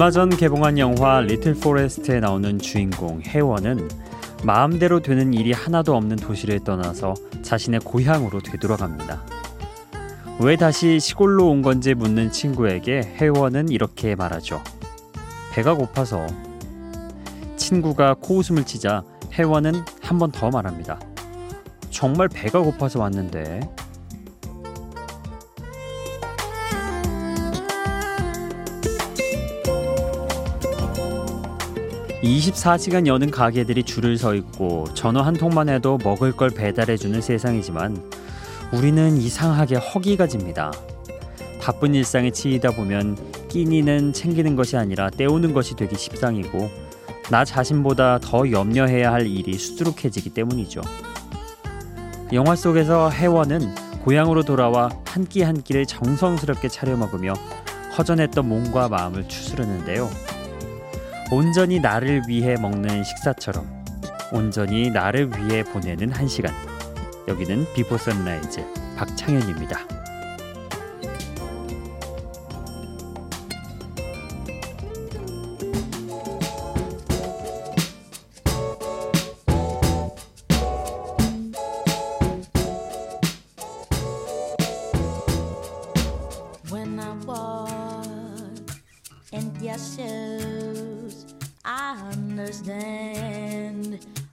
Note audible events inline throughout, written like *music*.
얼마 전 개봉한 영화 리틀 포레스트에 나오는 주인공 해원은 마음대로 되는 일이 하나도 없는 도시를 떠나서 자신의 고향으로 되돌아갑니다. 왜 다시 시골로 온 건지 묻는 친구에게 해원은 이렇게 말하죠. 배가 고파서. 친구가 코웃음을 치자 해원은 한 번 더 말합니다. 정말 배가 고파서 왔는데 24시간 여는 가게들이 줄을 서 있고 전화 한 통만 해도 먹을 걸 배달해 주는 세상이지만 우리는 이상하게 허기가 집니다. 바쁜 일상에 치이다 보면 끼니는 챙기는 것이 아니라 때우는 것이 되기 십상이고 나 자신보다 더 염려해야 할 일이 수두룩해지기 때문이죠. 영화 속에서 해원은 고향으로 돌아와 한 끼 한 끼를 정성스럽게 차려 먹으며 허전했던 몸과 마음을 추스르는데요. 온전히 나를 위해 먹는 식사처럼 온전히 나를 위해 보내는 한 시간. 여기는 비포 선라이즈 박창현입니다.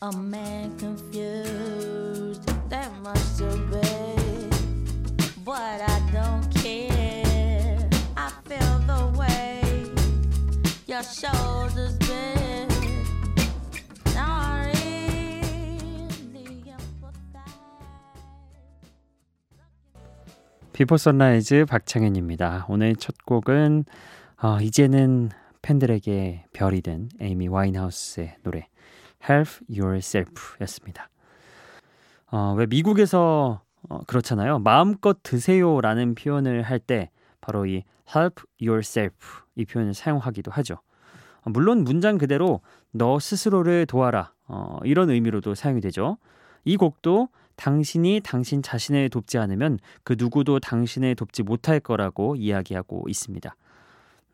A man confused. That must have been, but I don't care. I feel the way your shoulders bend. 비포 선라이즈 박창현입니다. 오늘 첫 곡은 어, 이제는 팬들에게 별이 된 에이미 와인하우스의 노래 help yourself였습니다. 어, 왜 미국에서 어, 그렇잖아요. 마음껏 드세요라는 표현을 할 때 바로 이 help yourself 이 표현을 사용하기도 하죠. 어, 물론 문장 그대로 너 스스로를 도와라 어, 이런 의미로도 사용이 되죠. 이 곡도 당신이 당신 자신을 돕지 않으면 그 누구도 당신을 돕지 못할 거라고 이야기하고 있습니다.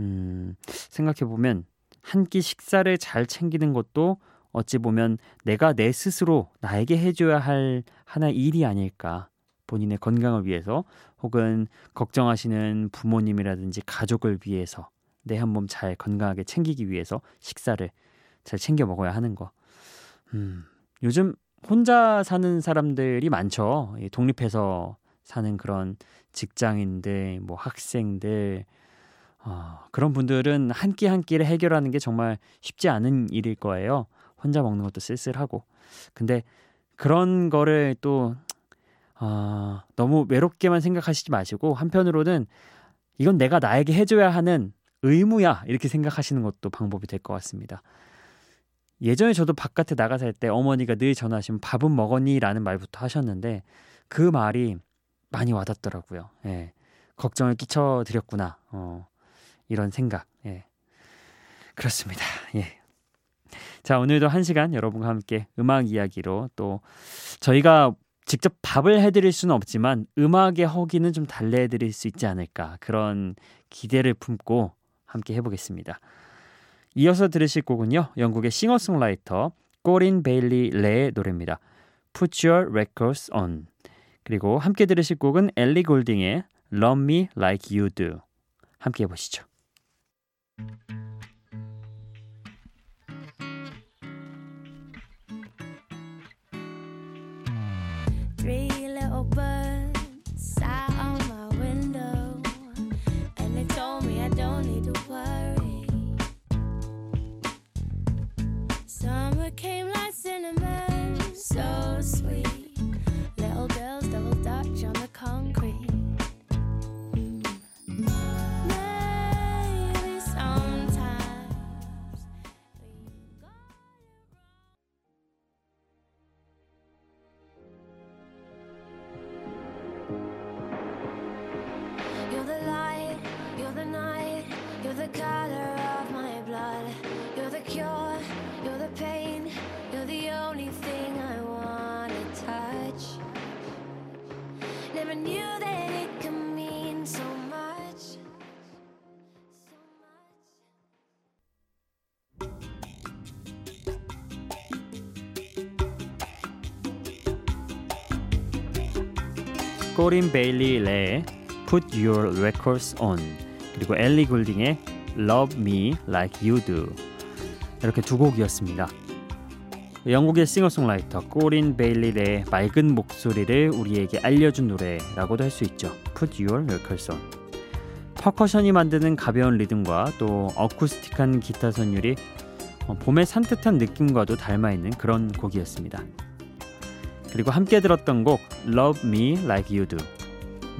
음, 생각해 보면 한 끼 식사를 잘 챙기는 것도 어찌 보면 내가 내 스스로 나에게 해줘야 할 하나의 일이 아닐까. 본인의 건강을 위해서 혹은 걱정하시는 부모님이라든지 가족을 위해서 내 한 몸 잘 건강하게 챙기기 위해서 식사를 잘 챙겨 먹어야 하는 거. 음, 요즘 혼자 사는 사람들이 많죠. 독립해서 사는 그런 직장인들, 뭐 학생들, 어, 그런 분들은 한 끼 한 끼를 해결하는 게 정말 쉽지 않은 일일 거예요. 혼자 먹는 것도 쓸쓸하고. 근데 그런 거를 또 어, 너무 외롭게만 생각하시지 마시고 한편으로는 이건 내가 나에게 해줘야 하는 의무야 이렇게 생각하시는 것도 방법이 될 것 같습니다. 예전에 저도 바깥에 나가 살때 어머니가 늘 전화하시면 밥은 먹었니라는 말부터 하셨는데 그 말이 많이 와닿더라고요. 예. 걱정을 끼쳐 드렸구나. 어, 이런 생각. 예. 그렇습니다. 예. 자, 오늘도 한 시간 여러분과 함께 음악 이야기로 또 저희가 직접 밥을 해드릴 수는 없지만 음악의 허기는 좀 달래드릴 수 있지 않을까 그런 기대를 품고 함께 해보겠습니다. 이어서 들으실 곡은요. 영국의 싱어송라이터 꼬린 베일리 레의 노래입니다. Put Your Records On 그리고 함께 들으실 곡은 엘리 골딩의 Love Me Like You Do 함께 해보시죠. Thank you. 코린 베일리 레의 Put Your Records On 그리고 엘리 골딩의 Love Me Like You Do 이렇게 두 곡이었습니다. 영국의 싱어송라이터 코린 베일리의 맑은 목소리를 우리에게 알려준 노래라고도 할 수 있죠. Put Your Records On 퍼커션이 만드는 가벼운 리듬과 또 어쿠스틱한 기타 선율이 어, 봄의 산뜻한 느낌과도 닮아 있는 그런 곡이었습니다. 그리고 함께 들었던 곡 Love Me Like You Do.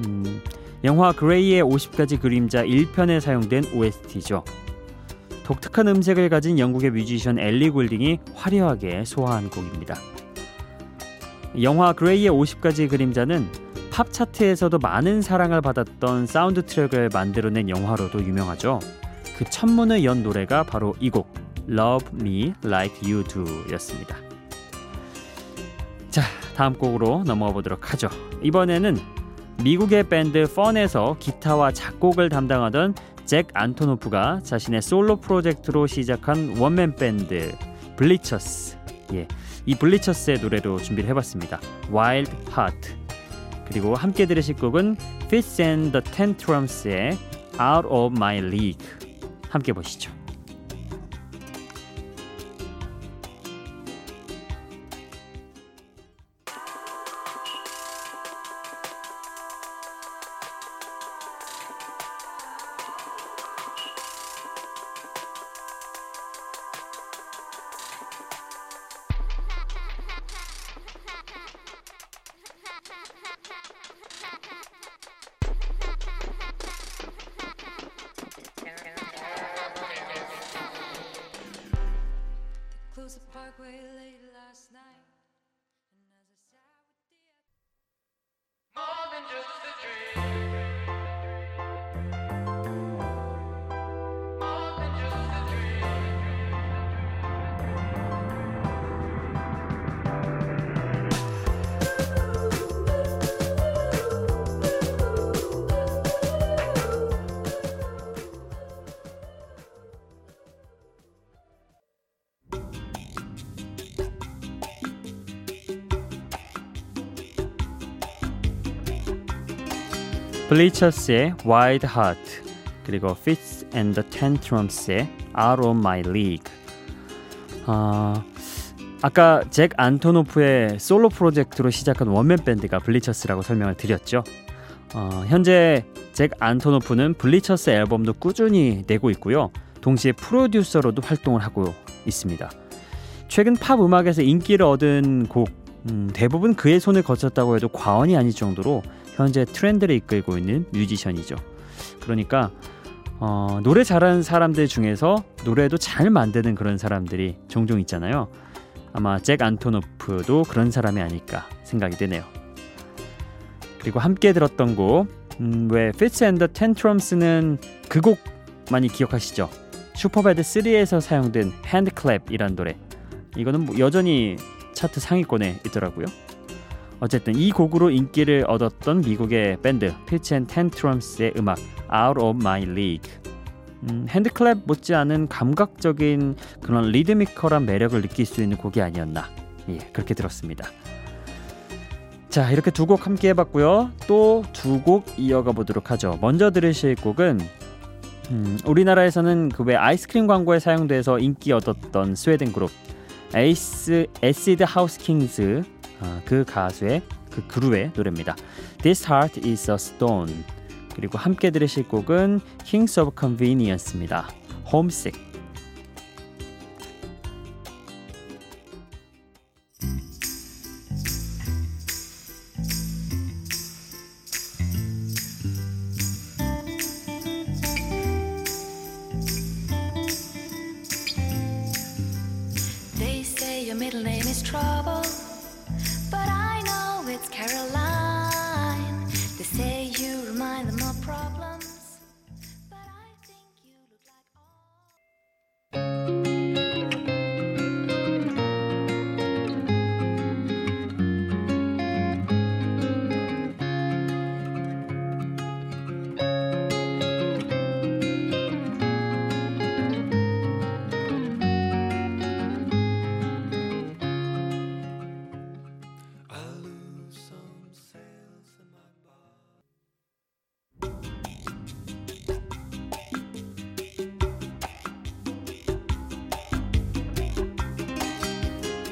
음, 영화 그레이의 50가지 그림자 1편에 사용된 OST죠. 독특한 음색을 가진 영국의 뮤지션 엘리 골딩이 화려하게 소화한 곡입니다. 영화 그레이의 50가지 그림자는 팝 차트에서도 많은 사랑을 받았던 사운드 트랙을 만들어낸 영화로도 유명하죠. 그 첫 문을 연 노래가 바로 이 곡 Love Me Like You Do였습니다. 자, 다음 곡으로 넘어가 보도록 하죠. 이번에는 미국의 밴드 펀에서 기타와 작곡을 담당하던 잭 안토노프가 자신의 솔로 프로젝트로 시작한 원맨 밴드 블리처스. 예, 이 블리처스의 노래로 준비를 해봤습니다. Wild Heart. 그리고 함께 들으실 곡은 Fitz and the Tantrums의 Out of My League. 함께 보시죠. 블리처스의 Wild Heart 그리고 Fitz and the Tantrums의 Out of My League 어, 아까 잭 안토노프의 솔로 프로젝트로 시작한 원맨 밴드가 블리처스라고 설명을 드렸죠. 어, 현재 잭 안토노프는 블리처스 앨범도 꾸준히 내고 있고요. 동시에 프로듀서로도 활동을 하고 있습니다. 최근 팝 음악에서 인기를 얻은 곡 음, 대부분 그의 손을 거쳤다고 해도 과언이 아닐 정도로 현재 트렌드를 이끌고 있는 뮤지션이죠. 그러니까 어, 노래 잘하는 사람들 중에서 노래도 잘 만드는 그런 사람들이 종종 있잖아요. 아마 잭 안토노프도 그런 사람이 아닐까 생각이 되네요. 그리고 함께 들었던 곡, 음, 왜 and the Tantrums는 그 곡 많이 기억하시죠? 슈퍼배드 3에서 사용된 HandClap이란 노래. 이거는 뭐 여전히 차트 상위권에 있더라고요. 어쨌든 이 곡으로 인기를 얻었던 미국의 밴드 Fitz and the Tantrums의 음악 Out of My League 음, HandClap 못지않은 감각적인 그런 리드미컬한 매력을 느낄 수 있는 곡이 아니었나 예, 그렇게 들었습니다. 자 이렇게 두 곡 함께 해봤고요. 또 두 곡 이어가 보도록 하죠. 먼저 들으실 곡은 음, 우리나라에서는 그 왜 아이스크림 광고에 사용돼서 인기 얻었던 스웨덴 그룹 에이스 에시드 하우스 킹즈 어, 그 가수의 그 그루의 노래입니다. This Heart is a Stone. 그리고 함께 들으실 곡은 Kings of Convenience입니다. Homesick. trouble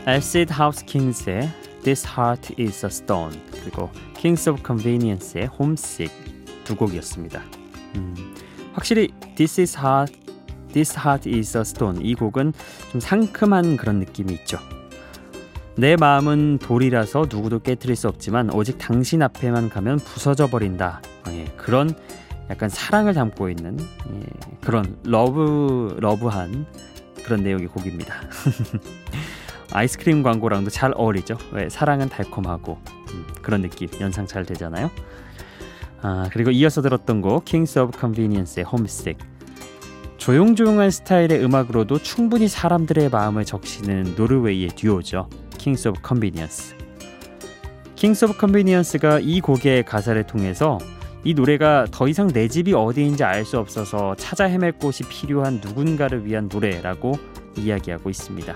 Acid House Kings의 This Heart Is a Stone 그리고 Kings of Convenience의 Homesick 두 곡이었습니다. 음, 확실히 This Is Heart, This Heart Is a Stone 이 곡은 좀 상큼한 그런 느낌이 있죠. 내 마음은 돌이라서 누구도 깨뜨릴 수 없지만 오직 당신 앞에만 가면 부서져 버린다. 예, 그런 약간 사랑을 담고 있는 예, 그런 love love한 그런 내용의 곡입니다. *laughs* 아이스크림 광고랑도 잘 어울리죠. 왜 사랑은 달콤하고 음, 그런 느낌 연상 잘 되잖아요. 아 그리고 이어서 들었던 곡 Kings of Convenience의 Homesick 조용조용한 스타일의 음악으로도 충분히 사람들의 마음을 적시는 노르웨이의 듀오죠. Kings of Convenience. Kings of Convenience가 이 곡의 가사를 통해서 이 노래가 더 이상 내 집이 어디인지 알 수 없어서 찾아 헤맬 곳이 필요한 누군가를 위한 노래라고 이야기하고 있습니다.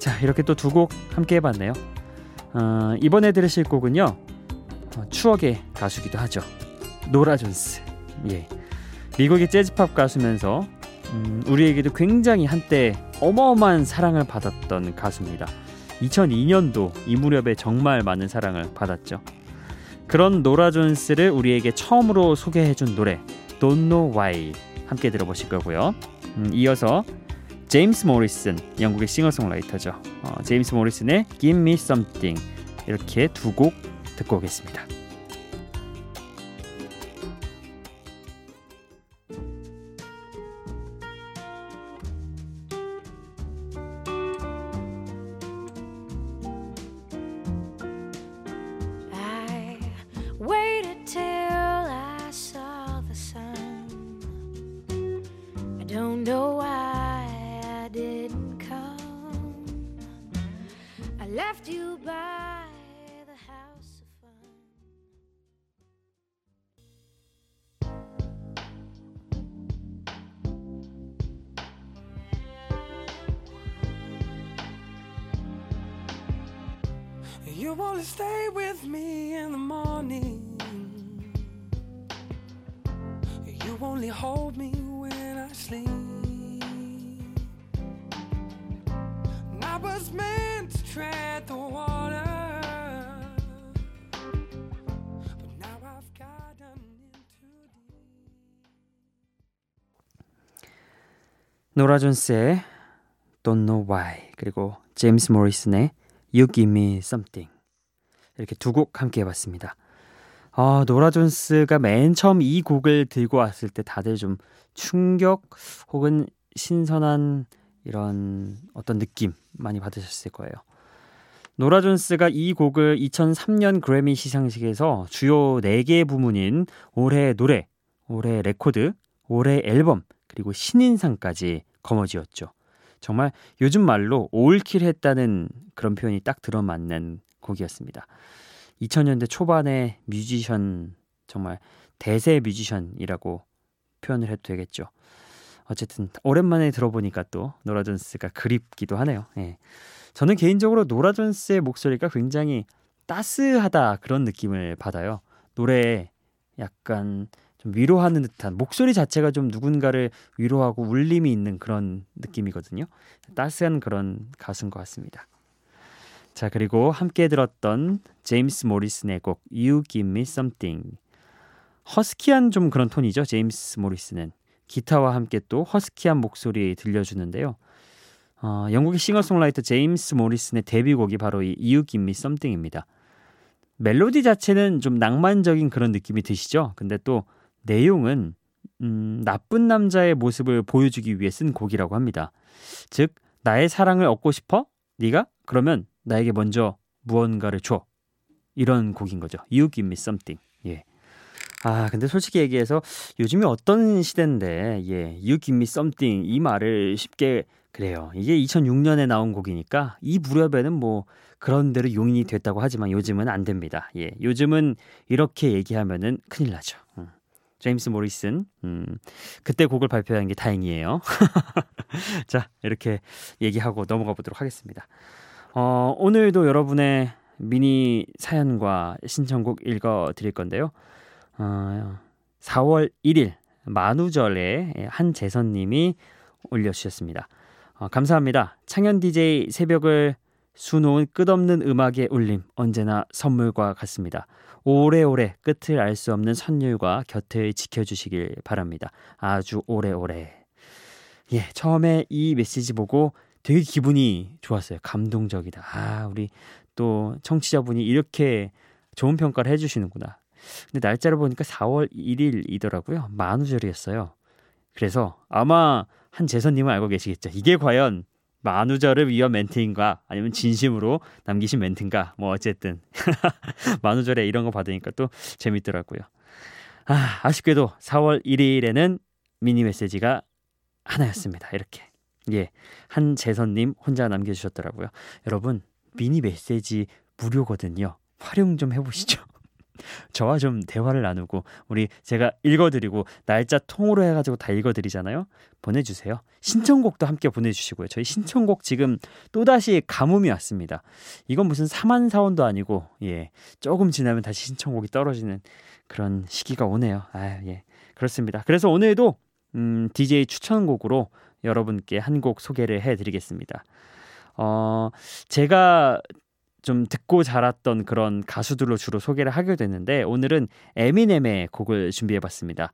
음. 자 이렇게 또 두 곡 함께 해봤네요. 어, 이번에 들으실 곡은요 어, 추억의 가수기도 하죠. 노라 존스. 예. 미국의 재즈팝 가수면서 음, 우리에게도 굉장히 한때 어마어마한 사랑을 받았던 가수입니다. 2002년도 이 무렵에 정말 많은 사랑을 받았죠. 그런 노라 존스를 우리에게 처음으로 소개해준 노래 Don't Know Why 함께 들어보실 거고요. 음, 이어서 제임스 모리슨 영국의 싱어송라이터죠. 어, 제임스 모리슨의 Give Me Something 이렇게 두 곡 듣고 오겠습니다. You wanna stay with me in the morning. You only hold me when I sleep. And I was meant to tread the water. But now I've gotten in too deep. 노라 존스의 Don't Know Why 그리고 제임스 모리슨의 You Give Me Something 이렇게 두 곡 함께 해봤습니다. 아, 노라 존스가 맨 처음 이 곡을 들고 왔을 때 다들 좀 충격 혹은 신선한 이런 어떤 느낌 많이 받으셨을 거예요. 노라 존스가 이 곡을 2003년 그래미 시상식에서 주요 4개 부문인 올해 노래, 올해 레코드, 올해 앨범, 그리고 신인상까지 거머쥐었죠. 정말 요즘 말로 all kill 했다는 그런 표현이 딱 들어맞는 곡이었습니다. 2000년대 초반의 뮤지션 정말 대세 뮤지션이라고 표현을 해도 되겠죠. 어쨌든 오랜만에 들어보니까 또 노라 존스가 그립기도 하네요. 예. 저는 개인적으로 노라 존스의 목소리가 굉장히 따스하다 그런 느낌을 받아요. 노래에 약간 좀 위로하는 듯한 목소리 자체가 좀 누군가를 위로하고 울림이 있는 그런 느낌이거든요. 따스한 그런 가수인 것 같습니다. 자, 그리고 함께 들었던 제임스 모리슨의 곡 You Give Me Something. 허스키한 좀 그런 톤이죠. 제임스 모리슨은 기타와 함께 또 허스키한 목소리 들려주는데요. 어, 영국의 싱어송라이터 제임스 모리슨의 데뷔곡이 바로 이 You Give Me Something입니다. 멜로디 자체는 좀 낭만적인 그런 느낌이 드시죠? 근데 또 내용은 음, 나쁜 남자의 모습을 보여주기 위해 쓴 곡이라고 합니다. 즉 나의 사랑을 얻고 싶어? 네가? 그러면 나에게 먼저 무언가를 줘. 이런 곡인 거죠. You give me something. 예. 아, 근데 솔직히 얘기해서 요즘이 어떤 시대인데, 예, You give me something 이 말을 쉽게 그래요. 이게 2006년에 나온 곡이니까 이 무렵에는 뭐 그런 대로 용인이 됐다고 하지만 요즘은 안 됩니다. 예, 요즘은 이렇게 얘기하면은 큰일 나죠. 음. 제임스 모리슨, 음, 그때 곡을 발표한 게 다행이에요. *laughs* 자, 이렇게 얘기하고 넘어가 보도록 하겠습니다. 어, 오늘도 여러분의 미니 사연과 신청곡 읽어 드릴 건데요. 어, 4월 1일 만우절에 한재선 님이 올려 주셨습니다. 어, 감사합니다. 창현 DJ 새벽을 수놓은 끝없는 음악의 울림 언제나 선물과 같습니다. 오래오래 끝을 알 수 없는 선율과 곁을 지켜주시길 바랍니다. 아주 오래오래. 예, 처음에 이 메시지 보고 되게 기분이 좋았어요. 감동적이다. 아, 우리 또 청취자분이 이렇게 좋은 평가를 해주시는구나. 근데 날짜를 보니까 4월 1일이더라고요. 만우절이었어요. 그래서 아마 한 재선님은 알고 계시겠죠. 이게 과연 만우절을 위한 멘트인가 아니면 진심으로 남기신 멘트인가 뭐 어쨌든 *laughs* 만우절에 이런 거 받으니까 또 재밌더라고요. 아, 아쉽게도 4월 1일에는 미니 메시지가 하나였습니다. 이렇게. 예. 한재선님 혼자 남겨주셨더라고요. 여러분, 미니 메시지 무료거든요. 활용 좀 해보시죠. 저와 좀 대화를 나누고 우리 제가 읽어드리고 날짜 통으로 해가지고 다 읽어드리잖아요. 보내주세요. 신청곡도 함께 보내주시고요. 저희 신청곡 지금 또다시 가뭄이 왔습니다. 이건 무슨 사만 사원도 아니고 예 조금 지나면 다시 신청곡이 떨어지는 그런 시기가 오네요. 아 예 그렇습니다. 그래서 오늘도 음, DJ 추천곡으로 여러분께 한 곡 소개를 해드리겠습니다. 어 제가 좀 듣고 자랐던 그런 가수들로 주로 소개를 하게 됐는데 오늘은 에미넴의 곡을 준비해봤습니다.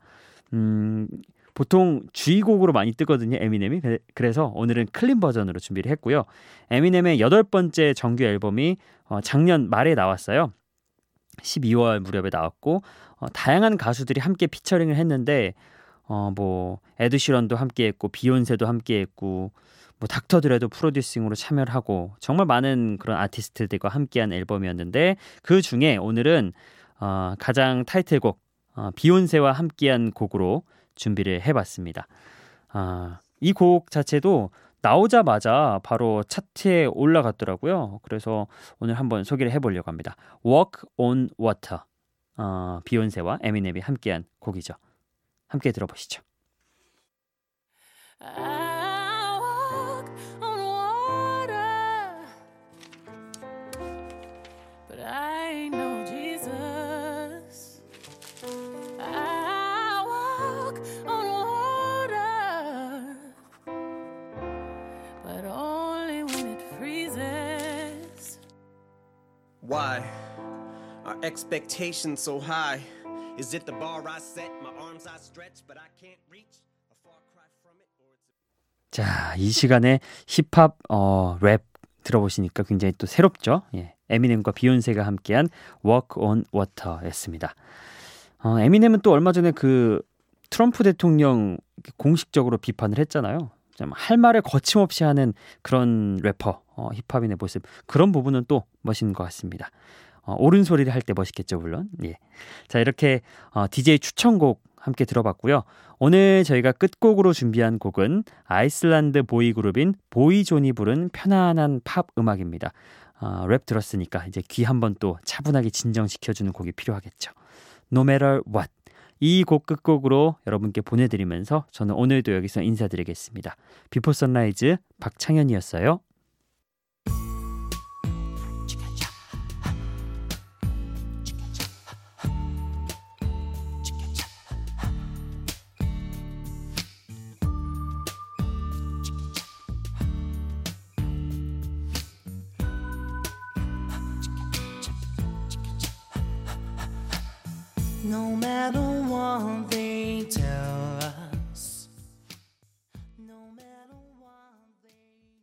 음, 보통 주의곡으로 많이 뜨거든요. 에미넴이. 그래서 오늘은 clean 버전으로 준비를 했고요. 에미넴의 여덟 번째 정규 앨범이 어, 작년 말에 나왔어요. 12월 무렵에 나왔고 어, 다양한 가수들이 함께 피처링을 했는데 어, 뭐 에드시런도 함께했고 비욘세도 함께했고 뭐 닥터드레도 프로듀싱으로 참여를 하고 정말 많은 그런 아티스트들과 함께한 앨범이었는데 그 중에 오늘은 어, 가장 타이틀곡 어, 비욘세와 함께한 곡으로 준비를 해봤습니다. 아, 이 곡 자체도 나오자마자 바로 차트에 올라갔더라고요. 그래서 오늘 한번 소개를 해보려고 합니다. Walk on Water 어, 비욘세와 에미넴이 함께한 곡이죠. 함께 들어보시죠. Why are expectations so high? Is it the bar I set, my arms I stretch, but I can't reach? A far cry from it, or it's... 자, 이 시간에 힙합 어, 랩 들어보시니까 굉장히 또 새롭죠. 예. 에미넴과 비욘세가 함께한 Walk on Water였습니다. 어, 에미넴은 또 얼마 전에 그 트럼프 대통령 공식적으로 비판을 했잖아요. 할 말을 거침없이 하는 그런 래퍼, 어, 힙합인의 모습 그런 부분은 또 멋있는 것 같습니다. 어, 옳은 소리를 할 때 멋있겠죠, 물론. 예. 자, 이렇게 어, DJ 추천곡 함께 들어봤고요. 오늘 저희가 끝곡으로 준비한 곡은 아일랜드 보이 그룹인 보이존이 부른 편안한 팝 음악입니다. 어, 랩 들었으니까 이제 귀 한번 또 차분하게 진정시켜주는 곡이 필요하겠죠. No matter what. 이 곡 끝곡으로 여러분께 보내드리면서 저는 오늘도 여기서 인사드리겠습니다. 비포 선라이즈 박창현이었어요.